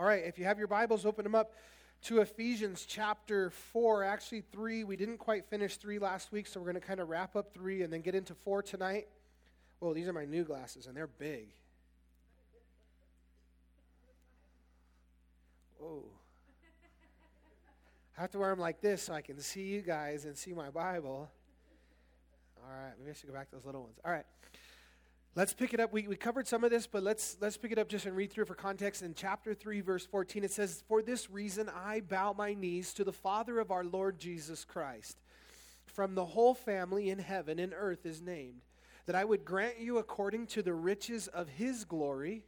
All right, if you have your Bibles, open them up to Ephesians chapter 4, actually 3. We didn't quite finish 3 last week, so we're going to kind of wrap up 3 and then get into 4 tonight. Well, these are my new glasses, and they're big. Oh. I have to wear them like this so I can see you guys and see my Bible. All right, maybe I should go back to those little ones. All right. Let's pick it up. We, we covered some of this, but let's, let's pick it up just and read through for context. In chapter 3, verse 14, it says, For this reason I bow my knees to the Father of our Lord Jesus Christ. From the whole family in heaven and earth is named, that I would grant you according to the riches of his glory,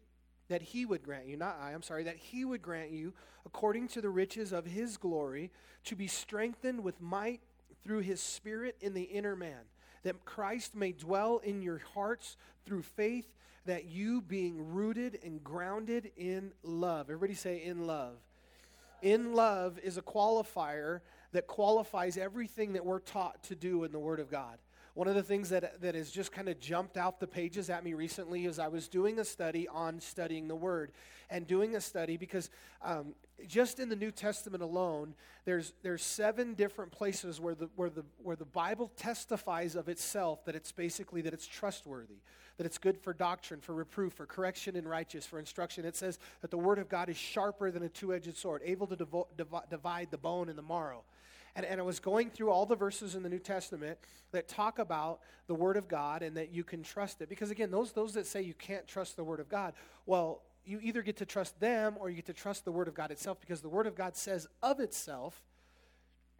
that he would grant you, not I, I'm sorry, that he would grant you according to the riches of his glory, to be strengthened with might through his Spirit in the inner man that Christ may dwell in your hearts through faith, that you being rooted and grounded in love. Everybody say, in love. In love is a qualifier that qualifies everything that we're taught to do in the Word of God. One of the things that, that has just kind of jumped out the pages at me recently is I was doing a study on studying the Word and doing a study because um, just in the New Testament alone, there's, there's seven different places where the, where, the, where the Bible testifies of itself that it's basically that it's trustworthy, that it's good for doctrine, for reproof, for correction and righteous, for instruction. It says that the Word of God is sharper than a two edged sword, able to devo- div- divide the bone and the marrow. And, and I was going through all the verses in the New Testament that talk about the Word of God and that you can trust it. Because again, those, those that say you can't trust the Word of God, well, you either get to trust them or you get to trust the Word of God itself because the Word of God says of itself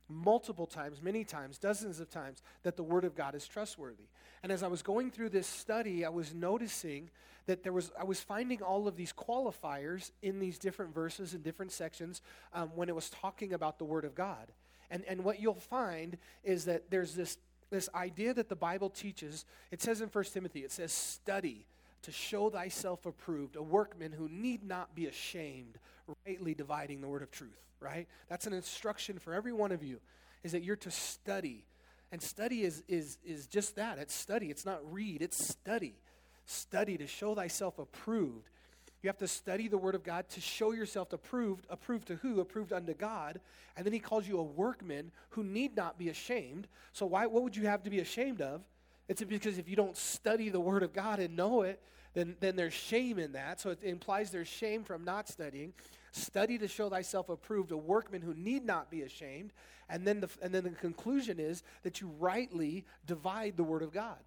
multiple times, many times, dozens of times, that the Word of God is trustworthy. And as I was going through this study, I was noticing that there was, I was finding all of these qualifiers in these different verses and different sections um, when it was talking about the Word of God. And, and what you'll find is that there's this, this idea that the Bible teaches. It says in 1 Timothy, it says, study to show thyself approved, a workman who need not be ashamed, rightly dividing the word of truth, right? That's an instruction for every one of you, is that you're to study. And study is, is, is just that. It's study. It's not read, it's study. Study to show thyself approved. You have to study the Word of God to show yourself approved. Approved to who? Approved unto God. And then He calls you a workman who need not be ashamed. So, why, what would you have to be ashamed of? It's because if you don't study the Word of God and know it, then, then there's shame in that. So it implies there's shame from not studying. Study to show thyself approved, a workman who need not be ashamed. And then the, and then the conclusion is that you rightly divide the Word of God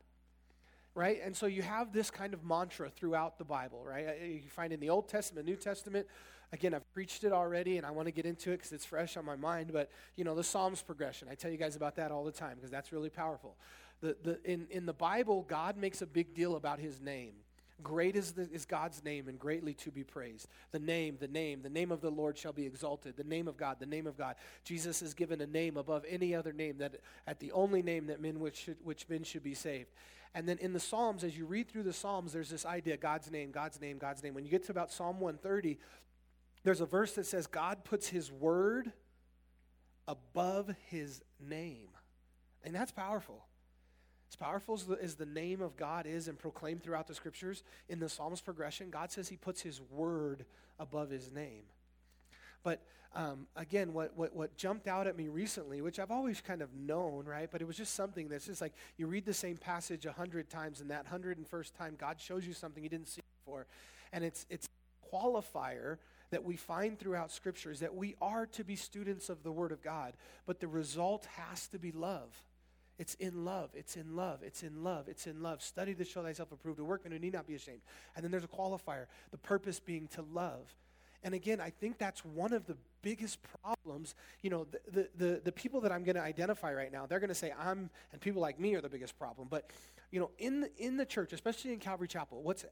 right? And so you have this kind of mantra throughout the Bible, right? You find in the Old Testament, New Testament. Again, I've preached it already, and I want to get into it because it's fresh on my mind. But you know, the Psalms progression. I tell you guys about that all the time because that's really powerful. The, the, in, in the Bible, God makes a big deal about His name. Great is, the, is God's name and greatly to be praised. The name, the name, the name of the Lord shall be exalted. The name of God, the name of God. Jesus is given a name above any other name, that at the only name that men which, should, which men should be saved. And then in the Psalms, as you read through the Psalms, there's this idea God's name, God's name, God's name. When you get to about Psalm 130, there's a verse that says, God puts his word above his name. And that's powerful. As powerful as the, as the, name of God is and proclaimed throughout the scriptures, in the Psalms progression, God says he puts his word above his name. But um, again, what, what, what jumped out at me recently, which I've always kind of known, right? But it was just something that's just like you read the same passage a hundred times, and that hundred and first time, God shows you something you didn't see before. And it's, it's qualifier that we find throughout Scripture is that we are to be students of the Word of God, but the result has to be love. It's in love. It's in love. It's in love. It's in love. Study to show thyself approved, a workman who need not be ashamed. And then there's a qualifier, the purpose being to love. And again, I think that's one of the biggest problems. You know, the, the, the, the people that I'm going to identify right now, they're going to say I'm, and people like me are the biggest problem. But, you know, in the, in the church, especially in Calvary Chapel, what's,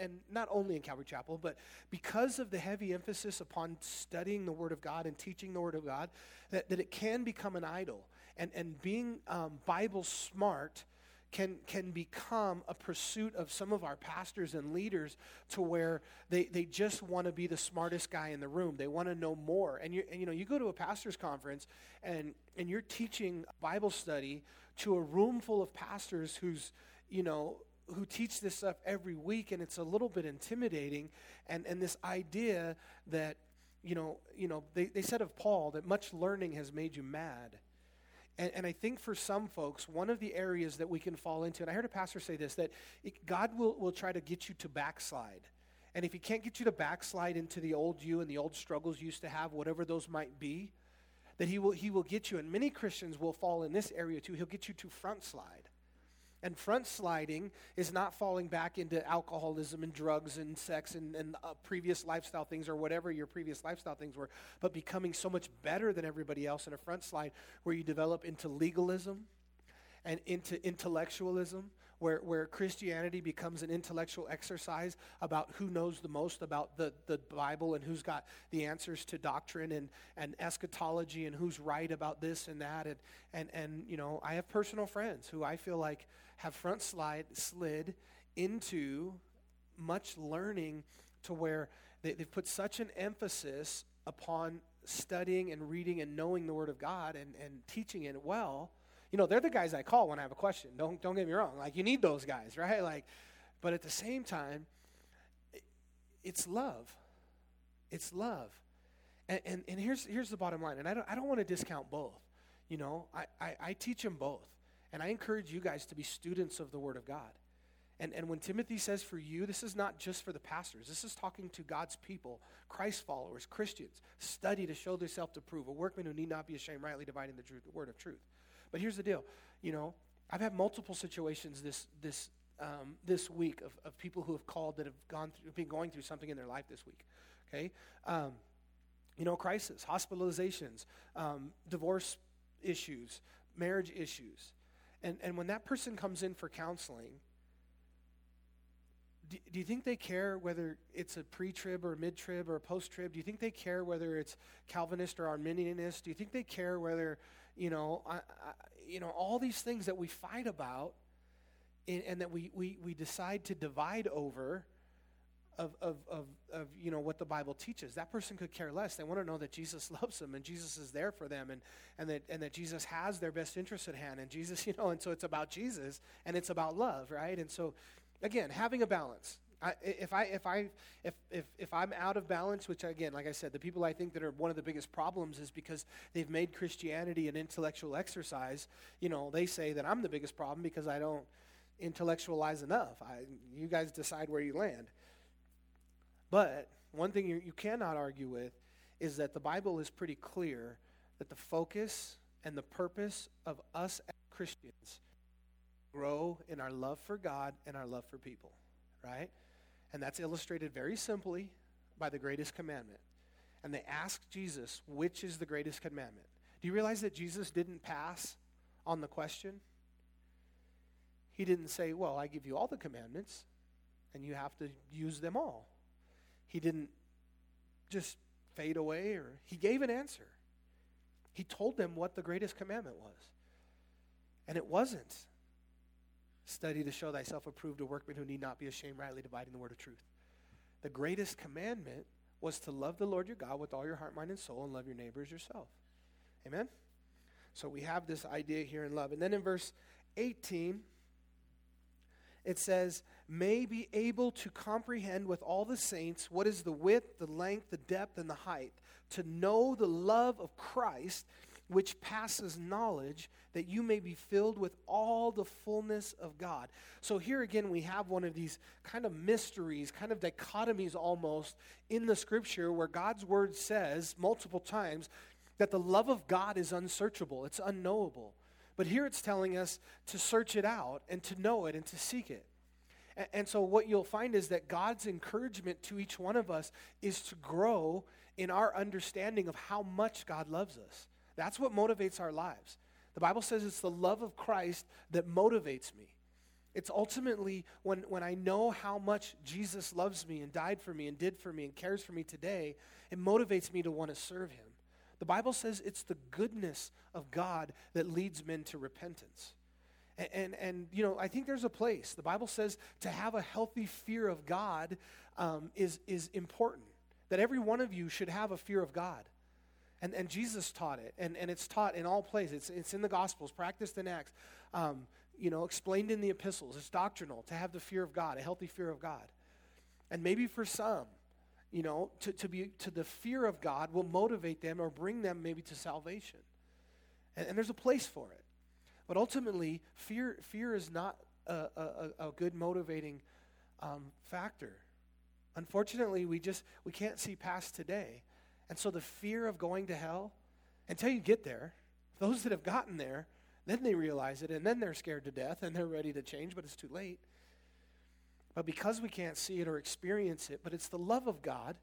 and not only in Calvary Chapel, but because of the heavy emphasis upon studying the Word of God and teaching the Word of God, that, that it can become an idol. And, and being um, Bible smart can, can become a pursuit of some of our pastors and leaders to where they, they just want to be the smartest guy in the room. They want to know more. And you, and you know, you go to a pastor's conference and, and you're teaching Bible study to a room full of pastors who's, you know, who teach this stuff every week, and it's a little bit intimidating. And, and this idea that you know, you know they, they said of Paul that much learning has made you mad. And, and, I think for some folks, one of the areas that we can fall into, and I heard a pastor say this, that it, God will, will try to get you to backslide. And if he can't get you to backslide into the old you and the old struggles you used to have, whatever those might be, that he will, he will get you, and many Christians will fall in this area too, he'll get you to front slide. And front sliding is not falling back into alcoholism and drugs and sex and, and uh, previous lifestyle things or whatever your previous lifestyle things were, but becoming so much better than everybody else in a front slide where you develop into legalism and into intellectualism where, where Christianity becomes an intellectual exercise about who knows the most about the, the Bible and who's got the answers to doctrine and, and eschatology and who's right about this and that. And, and, and, you know, I have personal friends who I feel like have front slide, slid into much learning to where they, they've put such an emphasis upon studying and reading and knowing the Word of God and, and teaching it well you know, they're the guys I call when I have a question. Don't, don't get me wrong. Like, you need those guys, right? Like, but at the same time, it's love. It's love. And, and, and here's, here's the bottom line. And I don't, I don't want to discount both. You know, I, I, I teach them both. And I encourage you guys to be students of the Word of God. And, and when Timothy says for you, this is not just for the pastors. This is talking to God's people, Christ followers, Christians. Study to show thyself to prove, a workman who need not be ashamed, rightly dividing the, truth, the word of truth. But here's the deal. You know, I've had multiple situations this this um, this week of, of people who have called that have gone through, been going through something in their life this week. Okay, um, you know, crisis, hospitalizations, um, divorce issues, marriage issues, and and when that person comes in for counseling. Do, you think they care whether it's a pre-trib or a mid-trib or a post-trib? Do you think they care whether it's Calvinist or Arminianist? Do you think they care whether you know, I, I, you know, all these things that we fight about and, and that we, we, we decide to divide over of, of, of, of, you know, what the Bible teaches. That person could care less. They want to know that Jesus loves them and Jesus is there for them and, and, that, and that Jesus has their best interest at hand. And Jesus, you know, and so it's about Jesus and it's about love, right? And so, again, having a balance. I, if I if I if, if if I'm out of balance, which again, like I said, the people I think that are one of the biggest problems is because they've made Christianity an intellectual exercise. You know, they say that I'm the biggest problem because I don't intellectualize enough. I, you guys decide where you land. But one thing you, you cannot argue with is that the Bible is pretty clear that the focus and the purpose of us as Christians grow in our love for God and our love for people, right? And that's illustrated very simply by the greatest commandment. And they asked Jesus, which is the greatest commandment? Do you realize that Jesus didn't pass on the question? He didn't say, Well, I give you all the commandments, and you have to use them all. He didn't just fade away, or he gave an answer. He told them what the greatest commandment was. And it wasn't Study to show thyself approved, a workman who need not be ashamed, rightly dividing the word of truth. The greatest commandment was to love the Lord your God with all your heart, mind, and soul, and love your neighbor as yourself. Amen? So we have this idea here in love. And then in verse 18, it says, may be able to comprehend with all the saints what is the width, the length, the depth, and the height, to know the love of Christ which passes knowledge, that you may be filled with all the fullness of God. So, here again, we have one of these kind of mysteries, kind of dichotomies almost in the scripture where God's word says multiple times that the love of God is unsearchable, it's unknowable. But here it's telling us to search it out and to know it and to seek it. And so, what you'll find is that God's encouragement to each one of us is to grow in our understanding of how much God loves us. That's what motivates our lives. The Bible says it's the love of Christ that motivates me. It's ultimately when, when I know how much Jesus loves me and died for me and did for me and cares for me today, it motivates me to want to serve him. The Bible says it's the goodness of God that leads men to repentance. And, and, and, you know, I think there's a place. The Bible says to have a healthy fear of God um, is, is important, that every one of you should have a fear of God. And, and Jesus taught it, and, and it's taught in all places. It's, it's in the Gospels, practiced in Acts, um, you know, explained in the epistles. It's doctrinal to have the fear of God, a healthy fear of God. And maybe for some, you know, to, to be to the fear of God will motivate them or bring them maybe to salvation. And, and there's a place for it. But ultimately, fear fear is not a, a, a good motivating um, factor. Unfortunately, we just we can't see past today. And so the fear of going to hell, until you get there, those that have gotten there, then they realize it, and then they're scared to death, and they're ready to change, but it's too late. But because we can't see it or experience it, but it's the love of God,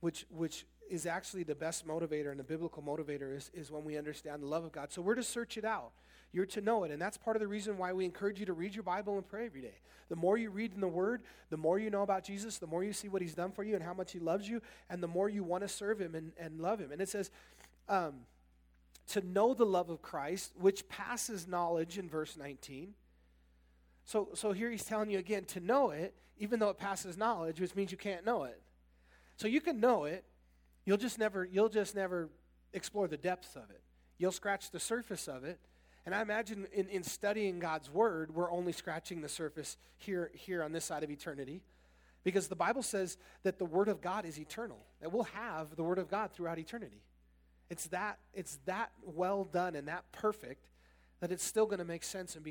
which, which is actually the best motivator and the biblical motivator is, is when we understand the love of God. So we're to search it out. You're to know it. And that's part of the reason why we encourage you to read your Bible and pray every day. The more you read in the Word, the more you know about Jesus, the more you see what He's done for you and how much He loves you, and the more you want to serve Him and, and love Him. And it says, um, to know the love of Christ, which passes knowledge in verse 19 so, so here he's telling you again to know it, even though it passes knowledge, which means you can't know it. So you can know it, you'll just never, you'll just never explore the depths of it. You'll scratch the surface of it. And I imagine in, in studying God's word, we're only scratching the surface here, here on this side of eternity. Because the Bible says that the word of God is eternal. That we'll have the word of God throughout eternity. It's that, it's that well done and that perfect that it's still going to make sense and be